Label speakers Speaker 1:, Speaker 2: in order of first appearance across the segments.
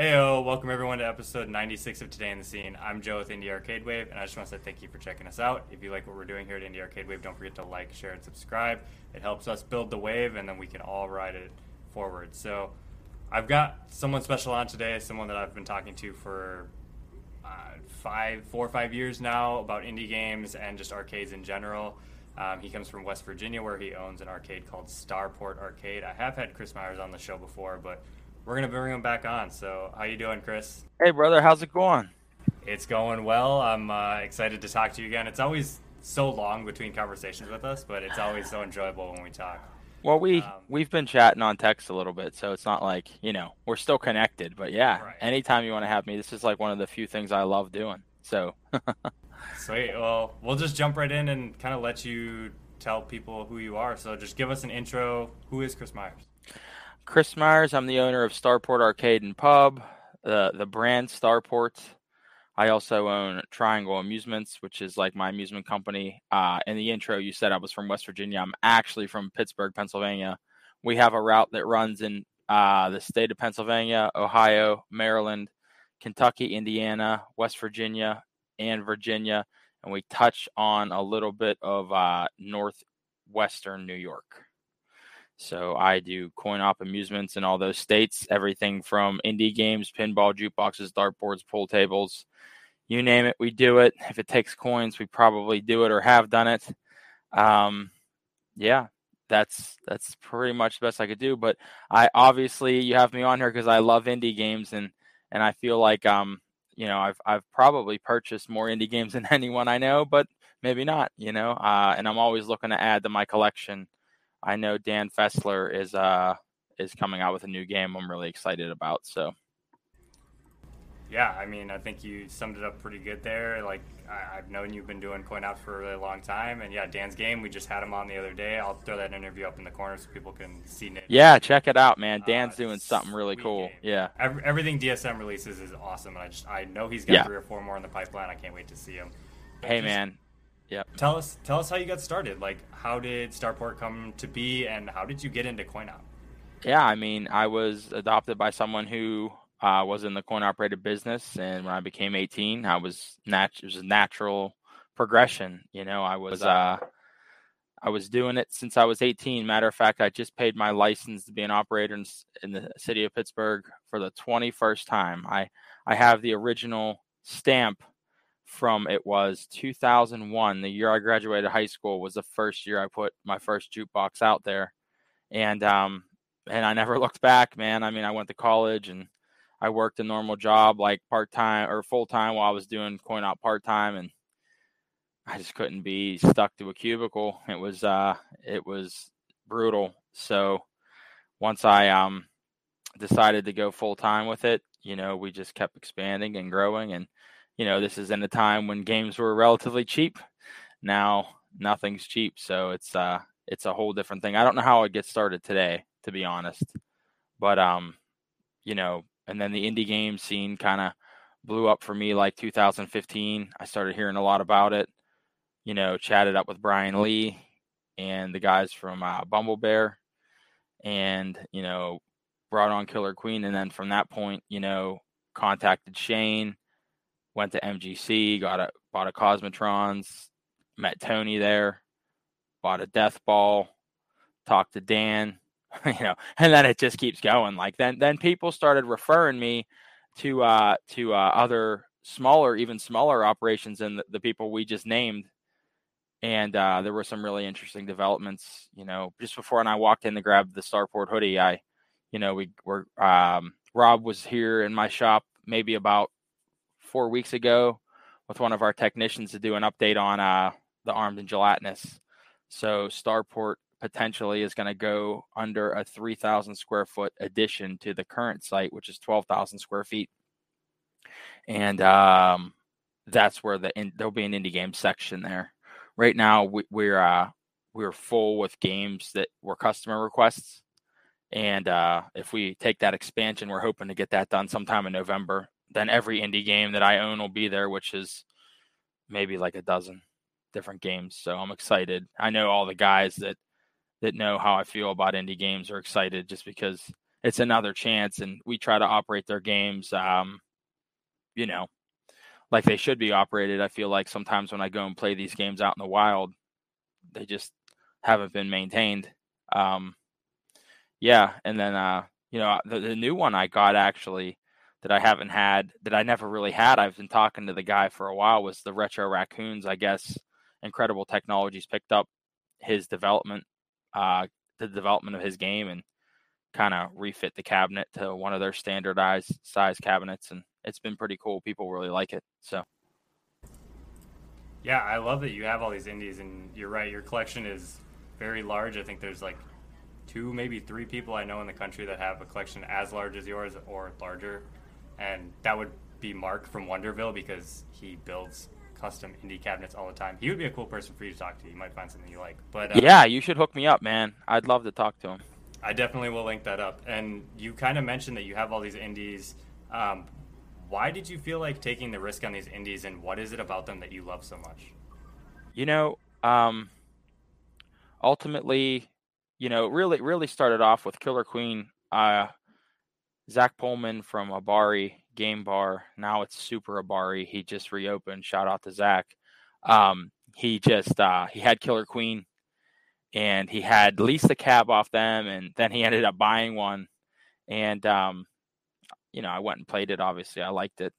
Speaker 1: Heyo, welcome everyone to episode 96 of Today in the Scene. I'm Joe with Indie Arcade Wave, and I just want to say thank you for checking us out. If you like what we're doing here at Indie Arcade Wave, don't forget to like, share, and subscribe. It helps us build the wave, and then we can all ride it forward. So, I've got someone special on today, someone that I've been talking to for uh, five, four or five years now about indie games and just arcades in general. Um, he comes from West Virginia, where he owns an arcade called Starport Arcade. I have had Chris Myers on the show before, but we're gonna bring him back on. So, how you doing, Chris?
Speaker 2: Hey, brother, how's it going?
Speaker 1: It's going well. I'm uh, excited to talk to you again. It's always so long between conversations with us, but it's always so enjoyable when we talk.
Speaker 2: Well, we um, we've been chatting on text a little bit, so it's not like you know we're still connected. But yeah, right. anytime you want to have me, this is like one of the few things I love doing. So.
Speaker 1: Sweet. Well, we'll just jump right in and kind of let you tell people who you are. So just give us an intro. Who is Chris Myers?
Speaker 2: Chris Myers. I'm the owner of Starport Arcade and Pub, the the brand Starport. I also own Triangle Amusements, which is like my amusement company. Uh, in the intro, you said I was from West Virginia. I'm actually from Pittsburgh, Pennsylvania. We have a route that runs in uh, the state of Pennsylvania, Ohio, Maryland, Kentucky, Indiana, West Virginia, and Virginia, and we touch on a little bit of uh, northwestern New York. So I do coin op amusements in all those states, everything from indie games, pinball, jukeboxes, dartboards, pool tables, you name it, we do it. If it takes coins, we probably do it or have done it. Um, yeah, that's that's pretty much the best I could do. But I obviously you have me on here because I love indie games and and I feel like um you know I've I've probably purchased more indie games than anyone I know, but maybe not. You know, uh, and I'm always looking to add to my collection I know Dan Fessler is uh is coming out with a new game. I'm really excited about. So.
Speaker 1: Yeah, I mean, I think you summed it up pretty good there. Like, I, have known you've been doing coin ops for a really long time, and yeah, Dan's game. We just had him on the other day. I'll throw that interview up in the corner so people can see it.
Speaker 2: Yeah, check it out, man. Uh, Dan's uh, doing something really cool. Game. Yeah,
Speaker 1: Every, everything DSM releases is awesome, and I just I know he's got yeah. three or four more in the pipeline. I can't wait to see him.
Speaker 2: Hey, just, man,
Speaker 1: yeah. Tell us tell us how you got started. Like how did Starport come to be and how did you get into coin op?
Speaker 2: Yeah, I mean, I was adopted by someone who uh, was in the coin operated business and when I became 18, I was nat- it was a natural progression, you know, I was uh I was doing it since I was 18. Matter of fact, I just paid my license to be an operator in, in the city of Pittsburgh for the 21st time. I I have the original stamp from it was 2001 the year i graduated high school was the first year i put my first jukebox out there. And um and i never looked back man. I mean i went to college and i worked a normal job like part-time or full-time while i was doing coin out part-time and i just couldn't be stuck to a cubicle. It was uh it was brutal. So once i um decided to go full-time with it you know we just kept expanding and growing and you know, this is in a time when games were relatively cheap. Now nothing's cheap, so it's uh it's a whole different thing. I don't know how it get started today, to be honest. But um, you know, and then the indie game scene kind of blew up for me like 2015. I started hearing a lot about it. You know, chatted up with Brian Lee and the guys from uh, Bumblebear, and you know, brought on Killer Queen, and then from that point, you know, contacted Shane went to MGC, got a bought a Cosmotrons, met Tony there, bought a Death Ball, talked to Dan, you know, and then it just keeps going. Like then then people started referring me to uh to uh, other smaller, even smaller operations than the, the people we just named. And uh, there were some really interesting developments. You know, just before and I walked in to grab the Starport hoodie, I, you know, we were um, Rob was here in my shop maybe about four weeks ago with one of our technicians to do an update on uh, the armed and gelatinous. So Starport potentially is going to go under a 3,000 square foot addition to the current site, which is 12,000 square feet. And um, that's where the in, there'll be an indie game section there. Right now, we, we're uh, we're full with games that were customer requests, and uh, if we take that expansion, we're hoping to get that done sometime in November then every indie game that I own will be there, which is maybe like a dozen different games. So I'm excited. I know all the guys that that know how I feel about indie games are excited just because it's another chance, and we try to operate their games, um, you know, like they should be operated. I feel like sometimes when I go and play these games out in the wild, they just haven't been maintained. Um, yeah, and then uh, you know the, the new one I got actually that I haven't had that I never really had. I've been talking to the guy for a while was the Retro Raccoons. I guess Incredible Technologies picked up his development, uh, the development of his game, and kind of refit the cabinet to one of their standardized size cabinets, and it's been pretty cool. People really like it. So.
Speaker 1: Yeah, I love that you have all these indies, and you're right. Your collection is very large. I think there's like two, maybe three people I know in the country that have a collection as large as yours or larger, and that would be Mark from Wonderville because he builds custom indie cabinets all the time. He would be a cool person for you to talk to. You might find something you like. But
Speaker 2: uh, yeah, you should hook me up, man. I'd love to talk to him.
Speaker 1: I definitely will link that up. And you kind of mentioned that you have all these indies. Um, why did you feel like taking the risk on these indies, and what is it about them that you love so much?
Speaker 2: You know, um, ultimately, you know, really, really started off with Killer Queen. Uh, Zach Pullman from Abari Game Bar. Now it's Super Abari. He just reopened. Shout out to Zach. Um, he just uh, he had Killer Queen and he had leased a cab off them, and then he ended up buying one. And um, you know, I went and played it. Obviously, I liked it,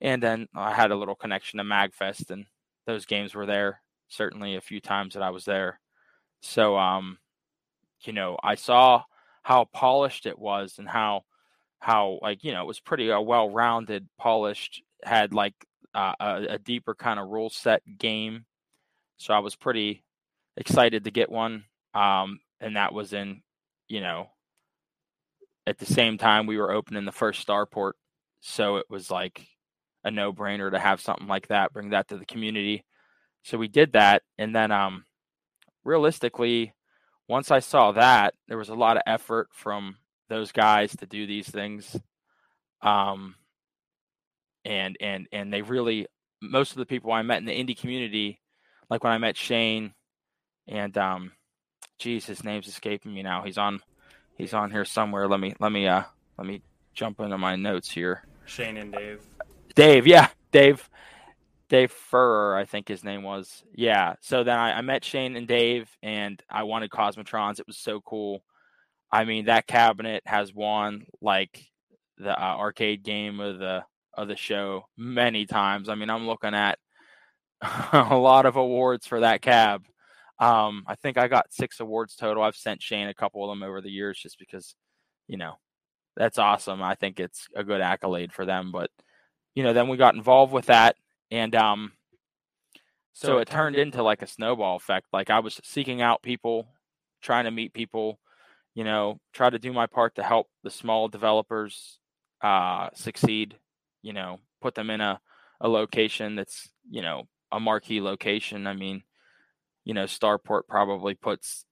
Speaker 2: and then I had a little connection to Magfest, and those games were there certainly a few times that I was there. So, um, you know, I saw how polished it was, and how how like you know it was pretty uh, well rounded, polished, had like uh, a, a deeper kind of rule set game. So I was pretty excited to get one. Um, and that was in, you know, at the same time we were opening the first starport. So it was like a no brainer to have something like that, bring that to the community. So we did that. And then, um, realistically, once I saw that, there was a lot of effort from those guys to do these things. Um, and, and, and they really, most of the people I met in the indie community, like when I met Shane and um, geez, his name's escaping me now. He's on, he's on here somewhere. Let me let me uh let me jump into my notes here.
Speaker 1: Shane and Dave.
Speaker 2: Dave, yeah, Dave. Dave Furrer, I think his name was. Yeah. So then I, I met Shane and Dave, and I wanted Cosmotrons. It was so cool. I mean, that cabinet has won like the uh, arcade game of the of the show many times. I mean, I'm looking at a lot of awards for that cab. Um, I think I got six awards total. I've sent Shane a couple of them over the years just because, you know, that's awesome. I think it's a good accolade for them. But, you know, then we got involved with that. And um, so, so it turned into like a snowball effect. Like I was seeking out people, trying to meet people, you know, try to do my part to help the small developers uh, succeed, you know, put them in a, a location that's, you know, a marquee location. I mean, you know, Starport probably puts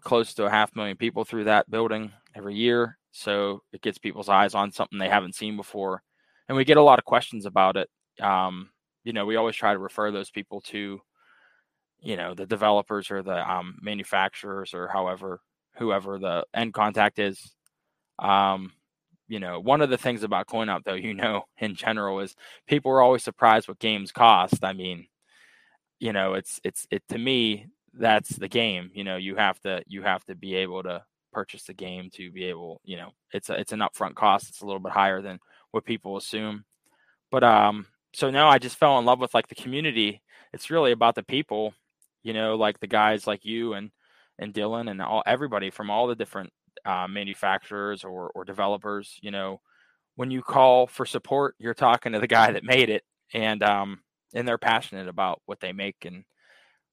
Speaker 2: close to a half million people through that building every year. So it gets people's eyes on something they haven't seen before. And we get a lot of questions about it. Um, you know, we always try to refer those people to, you know, the developers or the um, manufacturers or however, whoever the end contact is. Um, you know, one of the things about coin CoinOp, though, you know, in general, is people are always surprised what games cost. I mean, you know it's it's it to me that's the game you know you have to you have to be able to purchase the game to be able you know it's a, it's an upfront cost it's a little bit higher than what people assume but um so now i just fell in love with like the community it's really about the people you know like the guys like you and and dylan and all everybody from all the different uh, manufacturers or or developers you know when you call for support you're talking to the guy that made it and um and they're passionate about what they make and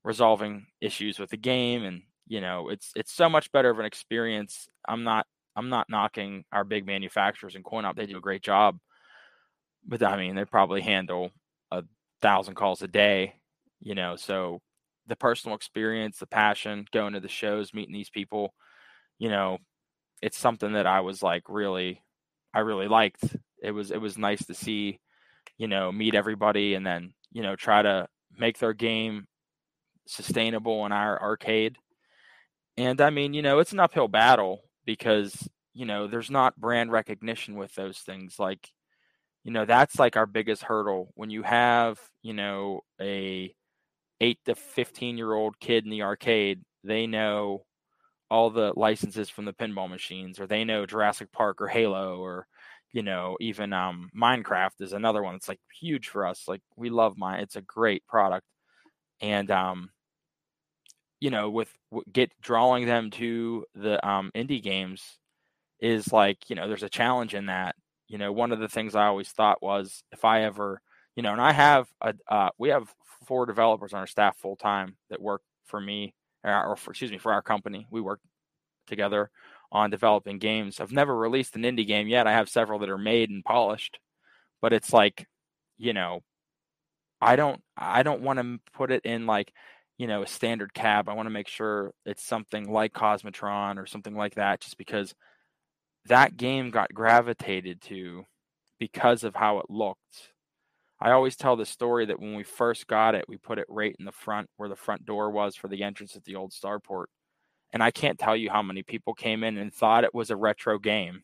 Speaker 2: resolving issues with the game and you know it's it's so much better of an experience. I'm not i'm not knocking our big manufacturers and coin op they do a great job but i mean they probably handle a thousand calls a day you know so the personal experience the passion going to the shows meeting these people you know it's something that i was like really i really liked it was it was nice to see you know meet everybody and then you know, try to make their game sustainable in our arcade. And I mean, you know, it's an uphill battle because you know, there's not brand recognition with those things. Like, you know, that's like our biggest hurdle when you have, you know, a eight to 15 year old kid in the arcade, they know all the licenses from the pinball machines, or they know Jurassic Park or Halo, or you know, even um, Minecraft is another one that's like huge for us. Like we love mine; it's a great product, and um, you know, with get drawing them to the um, indie games is like you know, there's a challenge in that. You know, one of the things I always thought was if I ever, you know, and I have a, uh, we have four developers on our staff full time that work for me, or, for, excuse me, for our company. We work together on developing games. I've never released an indie game yet. I have several that are made and polished, but it's like, you know, I don't I don't want to put it in like, you know, a standard cab. I want to make sure it's something like Cosmotron or something like that just because that game got gravitated to because of how it looked I always tell the story that when we first got it, we put it right in the front where the front door was for the entrance at the old starport. And I can't tell you how many people came in and thought it was a retro game.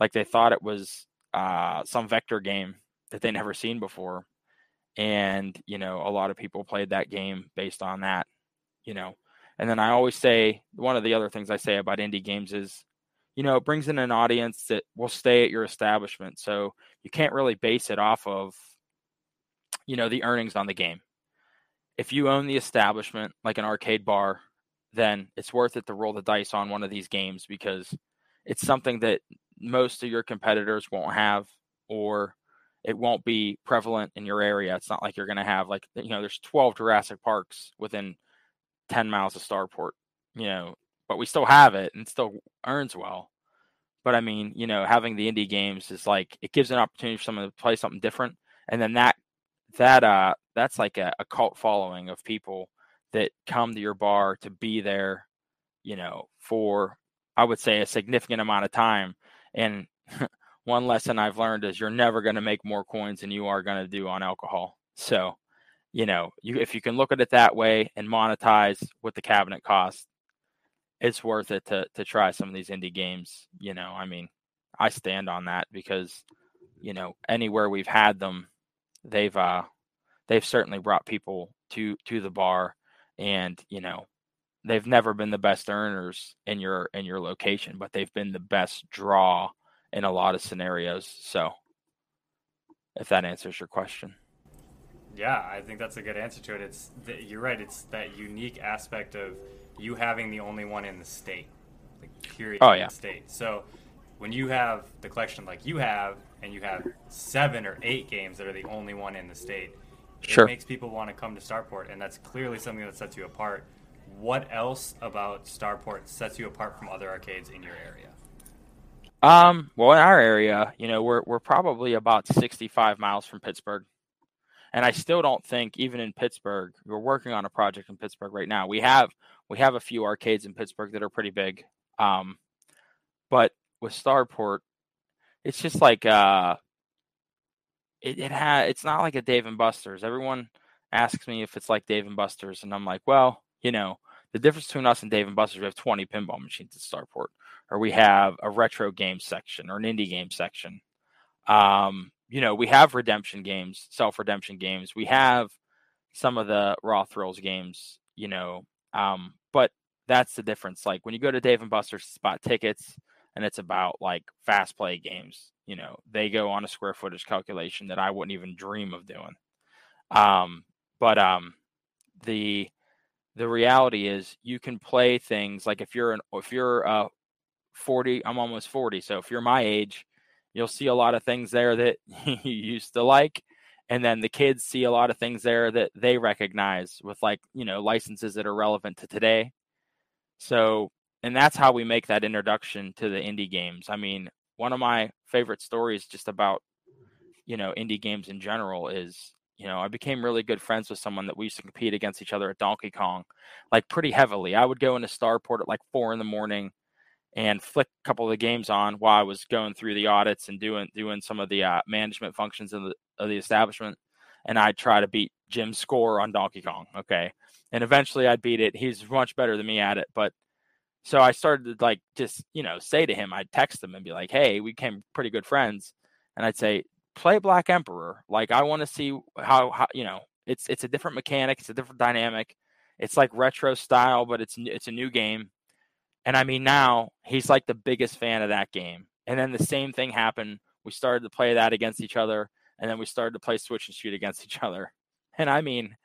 Speaker 2: Like they thought it was uh, some vector game that they never seen before. And, you know, a lot of people played that game based on that, you know. And then I always say one of the other things I say about indie games is you know, it brings in an audience that will stay at your establishment. So you can't really base it off of you know the earnings on the game. If you own the establishment like an arcade bar, then it's worth it to roll the dice on one of these games because it's something that most of your competitors won't have or it won't be prevalent in your area. It's not like you're going to have like you know there's 12 Jurassic Parks within 10 miles of Starport, you know, but we still have it and still earns well. But I mean, you know, having the indie games is like it gives an opportunity for someone to play something different, and then that that uh that's like a, a cult following of people that come to your bar to be there, you know, for I would say a significant amount of time. And one lesson I've learned is you're never going to make more coins than you are going to do on alcohol. So, you know, you if you can look at it that way and monetize what the cabinet costs, it's worth it to to try some of these indie games. You know, I mean, I stand on that because, you know, anywhere we've had them, they've uh they've certainly brought people to to the bar and you know they've never been the best earners in your in your location but they've been the best draw in a lot of scenarios so if that answers your question.
Speaker 1: Yeah i think that's a good answer to it. It's the, you're right it's that unique aspect of you having the only one in the state like period
Speaker 2: oh yeah.
Speaker 1: state. So when you have the collection like you have and you have seven or eight games that are the only one in the state,
Speaker 2: sure.
Speaker 1: it makes people want to come to Starport, and that's clearly something that sets you apart. What else about Starport sets you apart from other arcades in your area?
Speaker 2: Um, well, in our area, you know, we're we're probably about 65 miles from Pittsburgh. And I still don't think even in Pittsburgh, we're working on a project in Pittsburgh right now. We have we have a few arcades in Pittsburgh that are pretty big. Um, but with Starport, it's just like uh it, it had it's not like a Dave and Buster's. Everyone asks me if it's like Dave and Buster's, and I'm like, well, you know, the difference between us and Dave and Buster's, we have 20 pinball machines at Starport, or we have a retro game section or an indie game section. Um, you know, we have redemption games, self redemption games. We have some of the raw thrills games, you know, um, but that's the difference. Like when you go to Dave and Buster's, spot tickets, and it's about like fast play games. You know, they go on a square footage calculation that I wouldn't even dream of doing. Um, but um, the the reality is you can play things like if you're an if you're uh 40, I'm almost 40, so if you're my age, you'll see a lot of things there that you used to like and then the kids see a lot of things there that they recognize with like you know licenses that are relevant to today so and that's how we make that introduction to the indie games. I mean, one of my favorite stories just about you know indie games in general is you know I became really good friends with someone that we used to compete against each other at Donkey Kong, like pretty heavily. I would go into Starport at like four in the morning and flick a couple of the games on while I was going through the audits and doing doing some of the uh, management functions of the of the establishment, and I'd try to beat Jim's score on Donkey Kong. Okay, and eventually I'd beat it. He's much better than me at it, but So I started to like just, you know, say to him, I'd text him and be like, hey, we became pretty good friends. And I'd say, play Black Emperor. Like I want to see how, how you know, it's it's a different mechanic, it's a different dynamic. It's like retro style, but it's it's a new game. And I mean now he's like the biggest fan of that game. And then the same thing happened. We started to play that against each other, and then we started to play switch and shoot against each other. And I mean,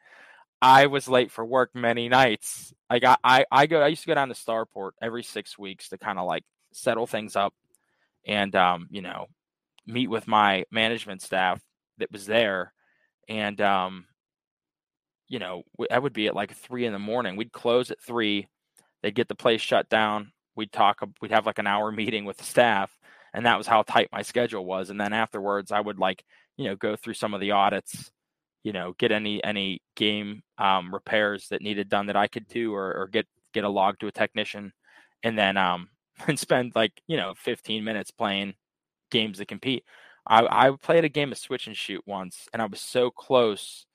Speaker 2: I was late for work many nights. I, I, I go I used to go down to Starport every six weeks to kind of like settle things up and um, you know, meet with my management staff that was there. And um, you know, I would be at like three in the morning. We'd close at three. They'd get the place shut down. We'd talk. We'd have like an hour meeting with the staff, and that was how tight my schedule was. And then afterwards, I would like, you know, go through some of the audits you know get any any game um, repairs that needed done that I could do or, or get get a log to a technician and then um and spend like you know 15 minutes playing games that compete. I I played a game of switch and shoot once and I was so close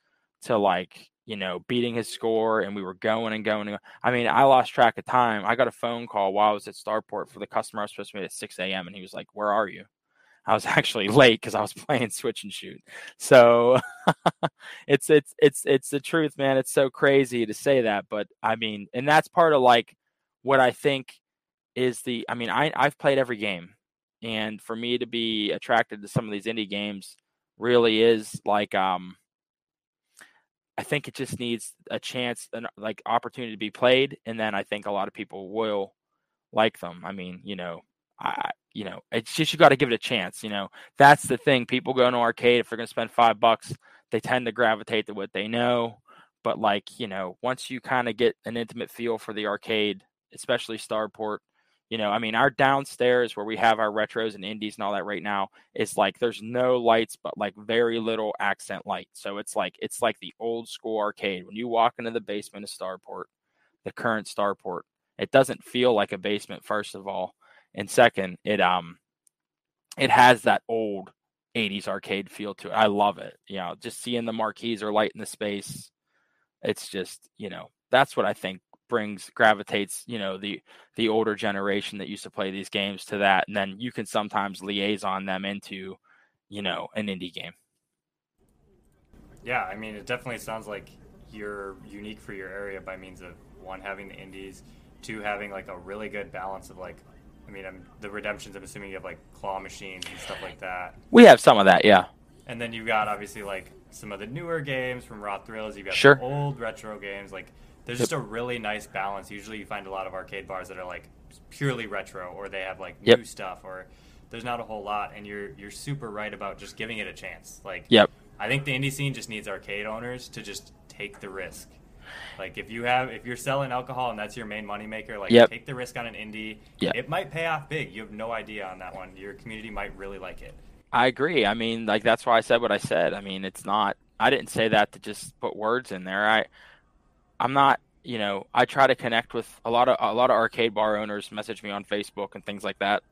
Speaker 2: to like you know beating his score and we were going and going and going. I mean I lost track of time. I got a phone call while I was at Starport for the customer I was supposed to meet at 6 a.m. and he was like, "Where are you?" I was actually late because I was playing switch and shoot. So it's it's it's it's the truth, man. It's so crazy to say that, but I mean, and that's part of like what I think is the. I mean, I I've played every game, and for me to be attracted to some of these indie games really is like um. I think it just needs a chance, an like opportunity to be played, and then I think a lot of people will like them. I mean, you know, I, you know, it's just you got to give it a chance. You know, that's the thing. People go to arcade if they're going to spend five bucks, they tend to gravitate to what they know. But like, you know, once you kind of get an intimate feel for the arcade, especially Starport, you know, I mean, our downstairs where we have our retros and indies and all that right now is like there's no lights, but like very little accent light. So it's like it's like the old school arcade. When you walk into the basement of Starport, the current Starport, it doesn't feel like a basement. First of all, and second, it um it has that old 80s arcade feel to it. I love it. You know, just seeing the marquees or light in the space. It's just, you know, that's what I think brings gravitates, you know, the the older generation that used to play these games to that. And then you can sometimes liaison them into, you know, an indie game.
Speaker 1: Yeah, I mean it definitely sounds like you're unique for your area by means of one having the indies, two having like a really good balance of like I mean, I'm, the redemptions. I'm assuming you have like claw machines and stuff like that.
Speaker 2: We have some of that, yeah.
Speaker 1: And then you've got obviously like some of the newer games from Raw Thrills. You've got
Speaker 2: sure.
Speaker 1: old retro games. Like there's just a really nice balance. Usually, you find a lot of arcade bars that are like purely retro, or they have like
Speaker 2: yep.
Speaker 1: new stuff, or there's not a whole lot. And you're you're super right about just giving it a chance. Like,
Speaker 2: yep.
Speaker 1: I think the indie scene just needs arcade owners to just take the risk like if you have if you're selling alcohol and that's your main moneymaker, like
Speaker 2: yep.
Speaker 1: take the risk on an indie.
Speaker 2: Yep.
Speaker 1: It might pay off big. You have no idea on that one. Your community might really like it.
Speaker 2: I agree. I mean, like that's why I said what I said. I mean, it's not I didn't say that to just put words in there. I I'm not, you know, I try to connect with a lot of a lot of arcade bar owners message me on Facebook and things like that.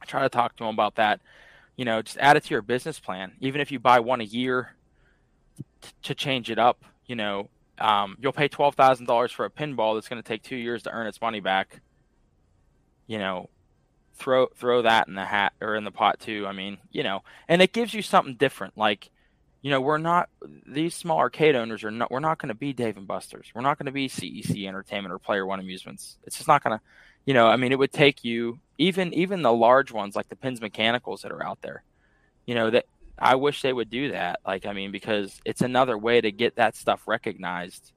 Speaker 2: I try to talk to them about that. You know, just add it to your business plan. Even if you buy one a year t- to change it up, you know, um, you'll pay twelve thousand dollars for a pinball that's going to take two years to earn its money back. You know, throw throw that in the hat or in the pot too. I mean, you know, and it gives you something different. Like, you know, we're not these small arcade owners are not. We're not going to be Dave and Buster's. We're not going to be CEC Entertainment or Player One Amusements. It's just not going to. You know, I mean, it would take you even even the large ones like the Pins Mechanicals that are out there. You know that I wish they would do that. Like, I mean, because it's another way to get that stuff recognized.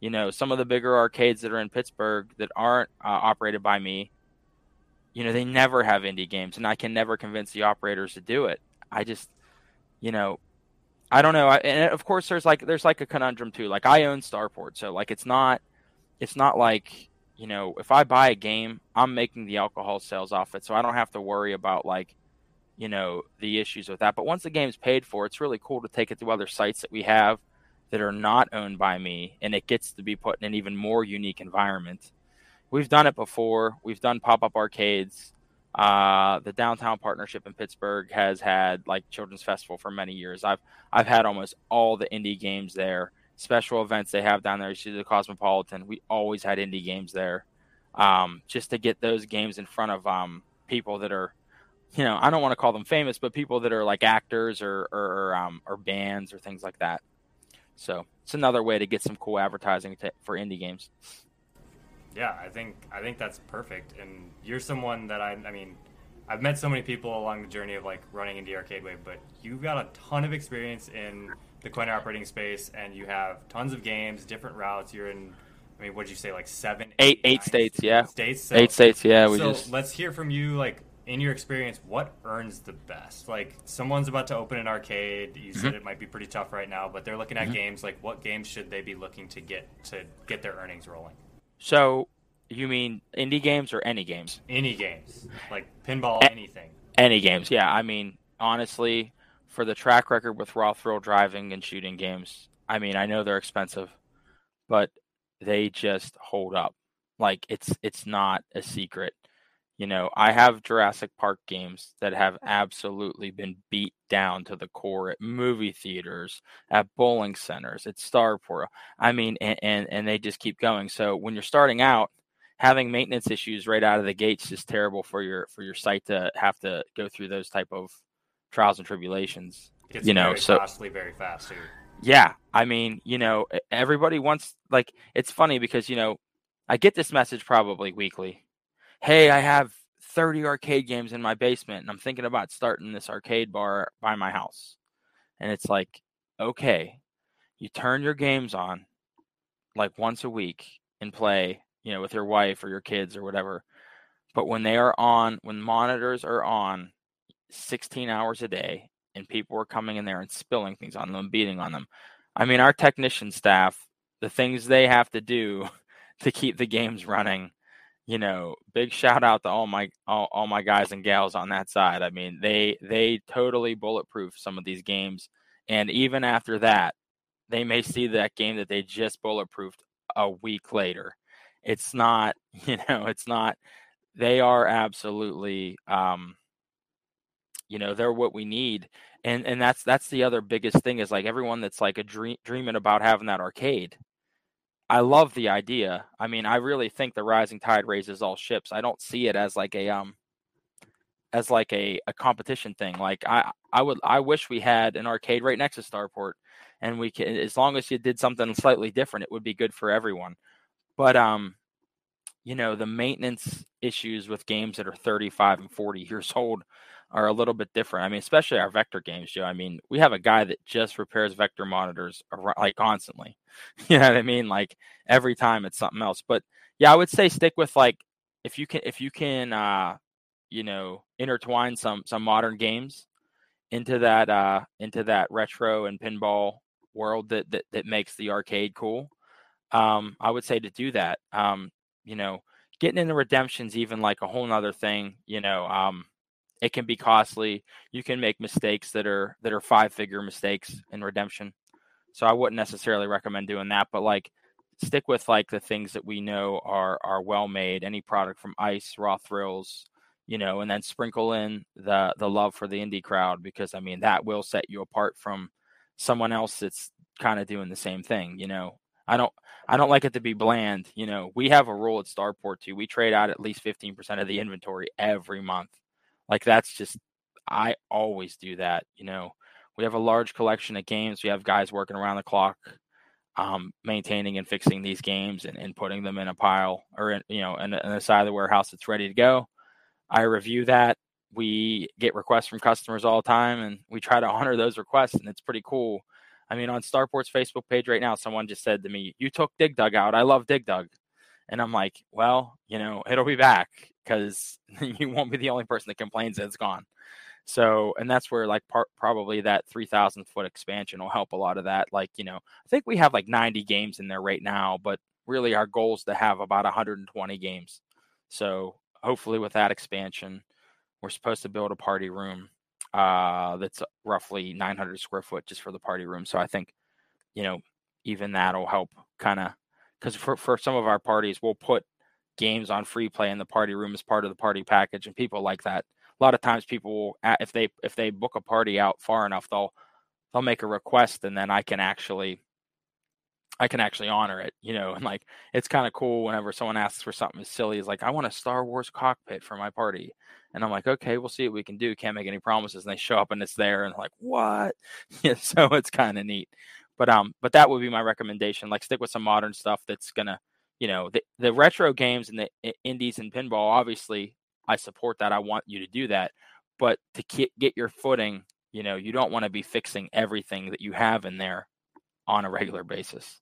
Speaker 2: You know, some of the bigger arcades that are in Pittsburgh that aren't uh, operated by me, you know, they never have indie games, and I can never convince the operators to do it. I just, you know, I don't know. I, and of course, there's like there's like a conundrum too. Like, I own Starport, so like it's not it's not like you know if I buy a game, I'm making the alcohol sales off it, so I don't have to worry about like you know the issues with that. But once the game's paid for, it's really cool to take it to other sites that we have that are not owned by me, and it gets to be put in an even more unique environment. We've done it before. We've done pop up arcades. Uh, the downtown partnership in Pittsburgh has had like children's festival for many years. I've I've had almost all the indie games there. Special events they have down there. You see the Cosmopolitan. We always had indie games there. um, just to get those games in front of um, people that are, you know, I don't want to call them famous, but people that are like actors or or, um, or bands or things like that. So it's another way to get some cool advertising to, for indie games.
Speaker 1: Yeah, I think I think that's perfect. And you're someone that I I mean, I've met so many people along the journey of like running Indie Arcade Wave, but you've got a ton of experience in the coin operating space, and you have tons of games, different routes. You're in I mean, what did you say? Like seven,
Speaker 2: eight, eight, eight states, yeah.
Speaker 1: States,
Speaker 2: so, eight states, yeah. We
Speaker 1: so
Speaker 2: just
Speaker 1: let's hear from you. Like in your experience, what earns the best? Like someone's about to open an arcade. You mm-hmm. said it might be pretty tough right now, but they're looking at mm-hmm. games. Like what games should they be looking to get to get their earnings rolling?
Speaker 2: So you mean indie games or any games?
Speaker 1: Any games, like pinball, a- anything.
Speaker 2: Any games, yeah. I mean, honestly, for the track record with raw thrill driving and shooting games, I mean, I know they're expensive, but they just hold up. Like it's it's not a secret. You know, I have Jurassic Park games that have absolutely been beat down to the core at movie theaters, at bowling centers, at Starport. I mean, and, and, and they just keep going. So when you're starting out, having maintenance issues right out of the gates is terrible for your for your site to have to go through those type of trials and tribulations.
Speaker 1: It's
Speaker 2: you know,
Speaker 1: so costly very fast too.
Speaker 2: Yeah, I mean, you know, everybody wants like it's funny because you know, I get this message probably weekly. Hey, I have 30 arcade games in my basement and I'm thinking about starting this arcade bar by my house. And it's like, okay, you turn your games on like once a week and play, you know, with your wife or your kids or whatever. But when they are on, when monitors are on 16 hours a day and people are coming in there and spilling things on them, beating on them. I mean, our technician staff, the things they have to do to keep the games running, you know, big shout out to all my all, all my guys and gals on that side. I mean, they they totally bulletproof some of these games, and even after that, they may see that game that they just bulletproofed a week later. It's not, you know, it's not. They are absolutely um, you know they're what we need and and that's that's the other biggest thing is like everyone that's like a dream dreaming about having that arcade i love the idea. I mean i really think the rising tide raises all ships. I don't see it as like a um as like a, a competition thing. Like i i would i wish we had an arcade right next to starport and we can as long as you did something slightly different it would be good for everyone. But um you know the maintenance issues with games that are 35 and 40 years old are a little bit different. I mean, especially our vector games, Joe. I mean, we have a guy that just repairs vector monitors like constantly. You know what I mean? Like every time it's something else. But yeah, I would say stick with like if you can if you can uh you know intertwine some some modern games into that uh into that retro and pinball world that that, that makes the arcade cool. Um, I would say to do that. Um, you know, getting into redemptions even like a whole nother thing, you know, um it can be costly. You can make mistakes that are that are five figure mistakes mm. in redemption. So I wouldn't necessarily recommend doing that, but like stick with like the things that we know are are well made. Any product from Ice, Raw Thrills, you know, and then sprinkle in the the love for the indie crowd because I mean that will set you apart from someone else that's kind of doing the same thing. You know, I don't I don't like it to be bland. You know, we have a rule at Starport too. We trade out at least fifteen percent of the inventory every month. Like that's just I always do that. You know, we have a large collection of games. We have guys working around the clock, um, maintaining and fixing these games and, and putting them in a pile or in, you know in, in the side of the warehouse that's ready to go. I review that. We get requests from customers all the time, and we try to honor those requests, and it's pretty cool. I mean, on Starport's Facebook page right now, someone just said to me, "You took Dig Dug out. I love Dig Dug," and I'm like, "Well, you know, it'll be back because you won't be the only person that complains that it's gone. So, and that's where like part, probably that 3,000 foot expansion will help a lot of that. Like, you know, I think we have like 90 games in there right now, but really our goal is to have about 120 games. So, hopefully, with that expansion, we're supposed to build a party room uh, that's roughly 900 square foot just for the party room. So, I think, you know, even that'll help kind of because for, for some of our parties, we'll put games on free play in the party room as part of the party package, and people like that. A lot of times, people will if they if they book a party out far enough, they'll they'll make a request, and then I can actually I can actually honor it, you know, and like it's kind of cool whenever someone asks for something as silly as like, I want a Star Wars cockpit for my party. And I'm like, okay, we'll see what we can do. Can't make any promises. And they show up and it's there and like, what? Yeah, so it's kind of neat. But um, but that would be my recommendation. Like stick with some modern stuff that's gonna, you know, the, the retro games and the indies and pinball, obviously I support that. I want you to do that. But to get, get your footing, you know, you don't want to be fixing everything that you have in there on a regular basis.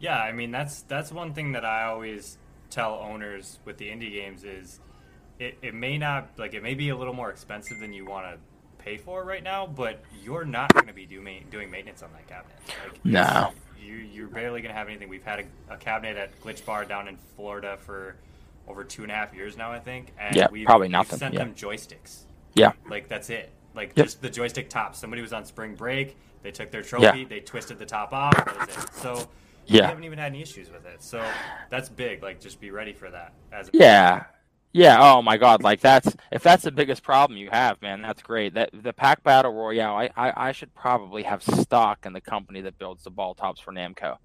Speaker 1: Yeah, I mean that's that's one thing that I always tell owners with the indie games is it, it may not like it may be a little more expensive than you want to pay for right now, but you're not going to be doing doing maintenance on that cabinet.
Speaker 2: Like, no,
Speaker 1: you you're barely going to have anything. We've had a, a, cabinet at Glitch Bar down in Florida for over two and a half years now, I think.
Speaker 2: And yeah, we've, probably nothing.
Speaker 1: We've sent
Speaker 2: yeah.
Speaker 1: them joysticks.
Speaker 2: Yeah,
Speaker 1: like that's it. Like yep. just the joystick top. Somebody was on spring break. They took their trophy. Yeah. They twisted the top off. That was it. So yeah. we haven't even had any issues with it. So that's big. Like just be ready for that. As
Speaker 2: yeah. Yeah. Oh my God. Like that's if that's the biggest problem you have, man. That's great. That the Pac battle royale. I, I I should probably have stock in the company that builds the ball tops for Namco.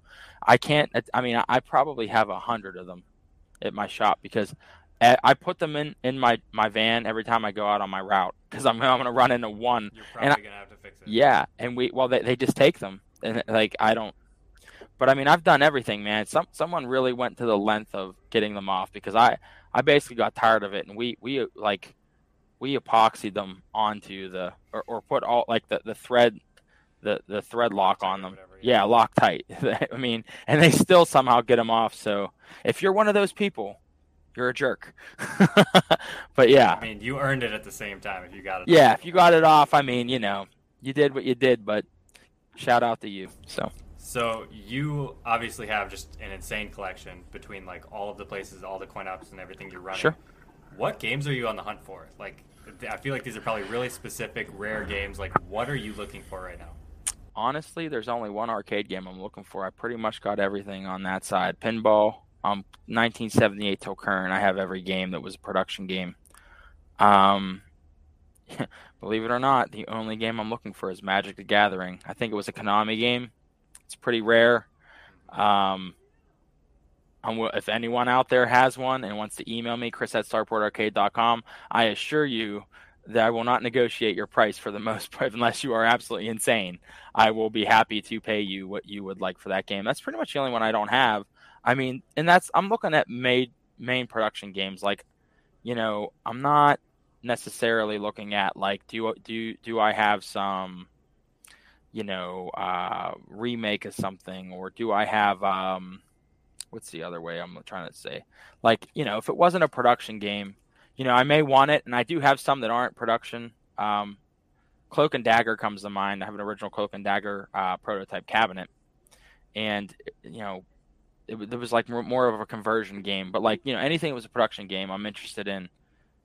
Speaker 2: I can't. I mean, I probably have a hundred of them at my shop because I put them in in my my van every time I go out on my route because I'm I'm gonna run into one.
Speaker 1: You're probably gonna have to fix it.
Speaker 2: Yeah, and we well they they just take them and like I don't. But I mean I've done everything, man. Some someone really went to the length of getting them off because I I basically got tired of it and we we like we epoxied them onto the or, or put all like the the thread the the thread lock on them. Whatever, yeah. yeah, Loctite. I mean, and they still somehow get them off. So if you're one of those people you're a jerk. but yeah.
Speaker 1: I mean, you earned it at the same time if you got it.
Speaker 2: Yeah, off. if you got it off, I mean, you know, you did what you did, but shout out to you. So.
Speaker 1: So you obviously have just an insane collection between like all of the places, all the coin ops, and everything you're running.
Speaker 2: Sure.
Speaker 1: What games are you on the hunt for? Like, I feel like these are probably really specific, rare games. Like, what are you looking for right now?
Speaker 2: Honestly, there's only one arcade game I'm looking for. I pretty much got everything on that side: pinball, um, 1978 till current, I have every game that was a production game. Um, believe it or not, the only game I'm looking for is Magic the Gathering. I think it was a Konami game. It's pretty rare. Um, if anyone out there has one and wants to email me, chris at starportarcade.com, I assure you that I will not negotiate your price for the most part unless you are absolutely insane. I will be happy to pay you what you would like for that game. That's pretty much the only one I don't have. I mean, and that's I'm looking at made main production games. Like, you know, I'm not necessarily looking at like do do do I have some you know uh, remake of something or do I have um, what's the other way I'm trying to say? Like you know if it wasn't a production game you know I may want it and I do have some that aren't production. Um, Cloak and Dagger comes to mind. I have an original Cloak and Dagger uh, prototype cabinet. And you know it, it was like more, more of a conversion game. But like you know, anything that was a production game, I'm interested in,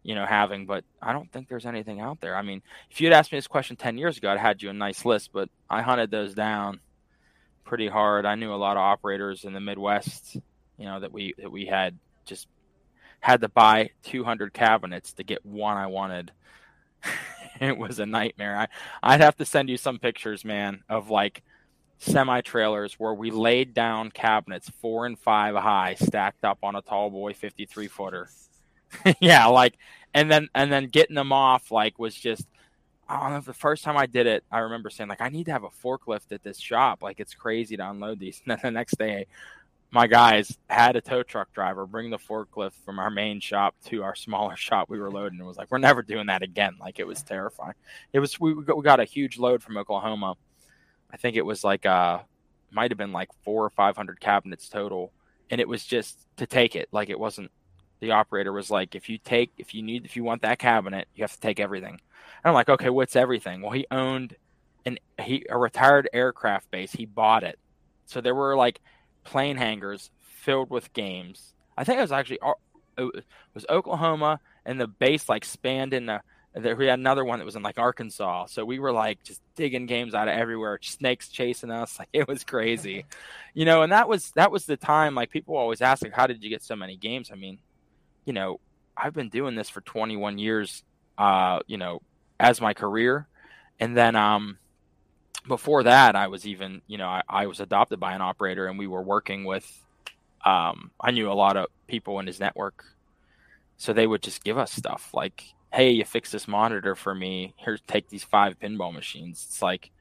Speaker 2: you know, having. But I don't think there's anything out there. I mean, if you'd asked me this question ten years ago, I'd had you a nice list, but I hunted those down pretty hard. I knew a lot of operators in the Midwest, you know, that we that we had just had to buy 200 cabinets to get one I wanted. it was a nightmare. I I'd have to send you some pictures, man, of like semi trailers where we laid down cabinets four and five high stacked up on a tall boy 53 footer yeah like and then and then getting them off like was just I don't know the first time I did it, I remember saying like I need to have a forklift at this shop. Like it's crazy to unload these. And then the next day, my guys had a tow truck driver bring the forklift from our main shop to our smaller shop we were loading. It was like we're never doing that again. Like it was terrifying. It was we got a huge load from Oklahoma I think it was like uh might have been like four or five hundred cabinets total, and it was just to take it. Like it wasn't. The operator was like, if you take, if you need, if you want that cabinet, you have to take everything. And I'm like, okay, what's everything? Well, he owned an he a retired aircraft base. He bought it, so there were like plane hangars filled with games. I think it was actually uh, it was Oklahoma, and the base like spanned in the there we had another one that was in like Arkansas. So we were like just digging games out of everywhere, snakes chasing us. Like it was crazy. You know, and that was that was the time like people always ask like how did you get so many games? I mean, you know, I've been doing this for 21 years uh, you know, as my career. And then um before that, I was even, you know, I, I was adopted by an operator and we were working with, um, I knew a lot of people in his network. So they would just give us stuff like, hey, you fix this monitor for me. Here, take these five pinball machines. It's like,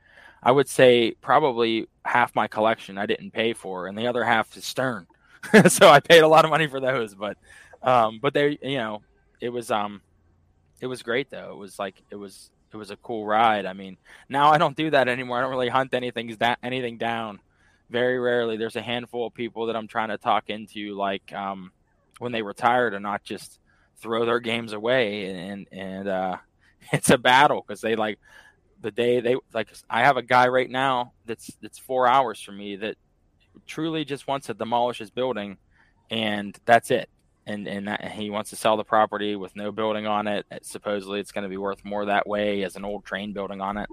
Speaker 2: I would say probably half my collection I didn't pay for, and the other half is Stern. so I paid a lot of money for those, but, um, but they, you know, it was, um, it was great though. It was like, it was, it was a cool ride. I mean, now I don't do that anymore. I don't really hunt anything anything down. Very rarely. There's a handful of people that I'm trying to talk into, like um, when they retire, to not just throw their games away. And and uh, it's a battle because they like the day they like. I have a guy right now that's that's four hours from me that truly just wants to demolish his building, and that's it and and that, he wants to sell the property with no building on it. Supposedly, it's going to be worth more that way as an old train building on it.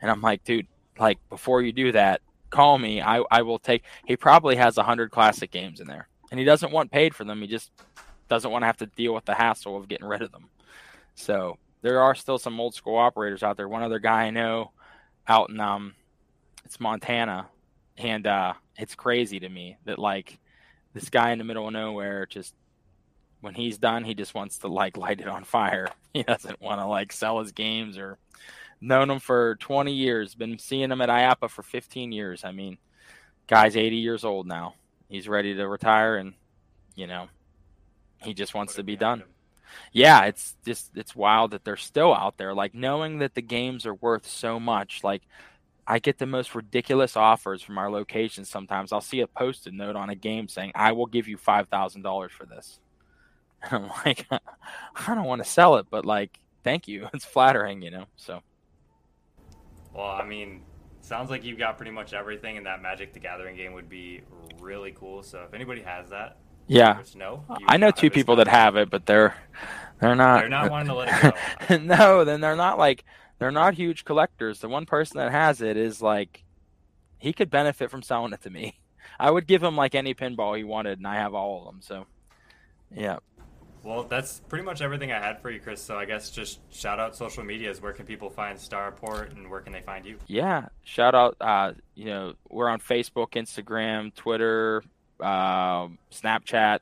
Speaker 2: And I'm like, dude, like before you do that, call me. I I will take. He probably has a hundred classic games in there, and he doesn't want paid for them. He just doesn't want to have to deal with the hassle of getting rid of them. So there are still some old school operators out there. One other guy I know out in um, it's Montana, and uh, it's crazy to me that like this guy in the middle of nowhere just when he's done, he just wants to like light it on fire. He doesn't want to like sell his games or known him for 20 years, been seeing him at IAAPA for 15 years. I mean, guy's 80 years old now. He's ready to retire and you know, he just wants to be done. Yeah, it's just it's wild that they're still out there like knowing that the games are worth so much. Like I get the most ridiculous offers from our locations sometimes. I'll see a posted note on a game saying, "I will give you $5,000 for this." I'm like, I don't want to sell it, but like, thank you. It's flattering, you know. So.
Speaker 1: Well, I mean, sounds like you've got pretty much everything, and that Magic the Gathering game would be really cool. So if anybody has that,
Speaker 2: yeah, know. I know two people that have it, but they're they're not.
Speaker 1: They're not wanting to let it
Speaker 2: go. no, then they're not like they're not huge collectors. The one person that has it is like he could benefit from selling it to me. I would give him like any pinball he wanted, and I have all of them. So, yeah.
Speaker 1: Well, that's pretty much everything I had for you, Chris. So I guess just shout out social medias. Where can people find Starport and where can they find you?
Speaker 2: Yeah, shout out. Uh, you know, we're on Facebook, Instagram, Twitter, uh, Snapchat,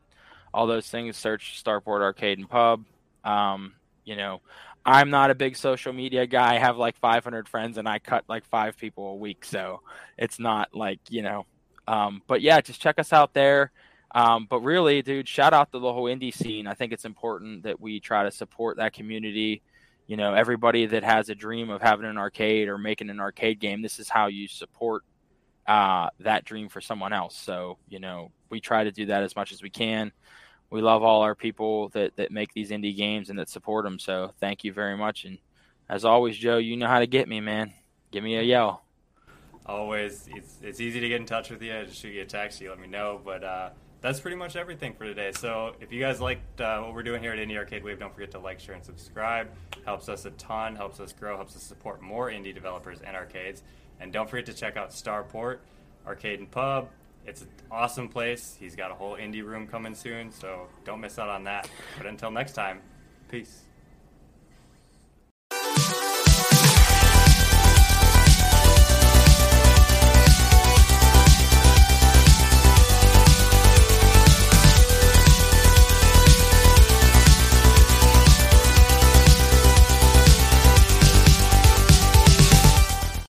Speaker 2: all those things. Search Starport Arcade and Pub. Um, you know, I'm not a big social media guy. I have like 500 friends and I cut like five people a week, so it's not like you know. Um, but yeah, just check us out there. Um, but really, dude, shout out to the whole indie scene. I think it's important that we try to support that community. You know, everybody that has a dream of having an arcade or making an arcade game, this is how you support uh, that dream for someone else. So, you know, we try to do that as much as we can. We love all our people that, that make these indie games and that support them. So, thank you very much. And as always, Joe, you know how to get me, man. Give me a yell.
Speaker 1: Always, it's, it's easy to get in touch with you. Just shoot you a text, you let me know. But uh, that's pretty much everything for today. So if you guys liked uh, what we're doing here at Indie Arcade Wave, don't forget to like, share, and subscribe. Helps us a ton, helps us grow, helps us support more indie developers and arcades. And don't forget to check out Starport Arcade and Pub. It's an awesome place. He's got a whole indie room coming soon, so don't miss out on that. But until next time, peace.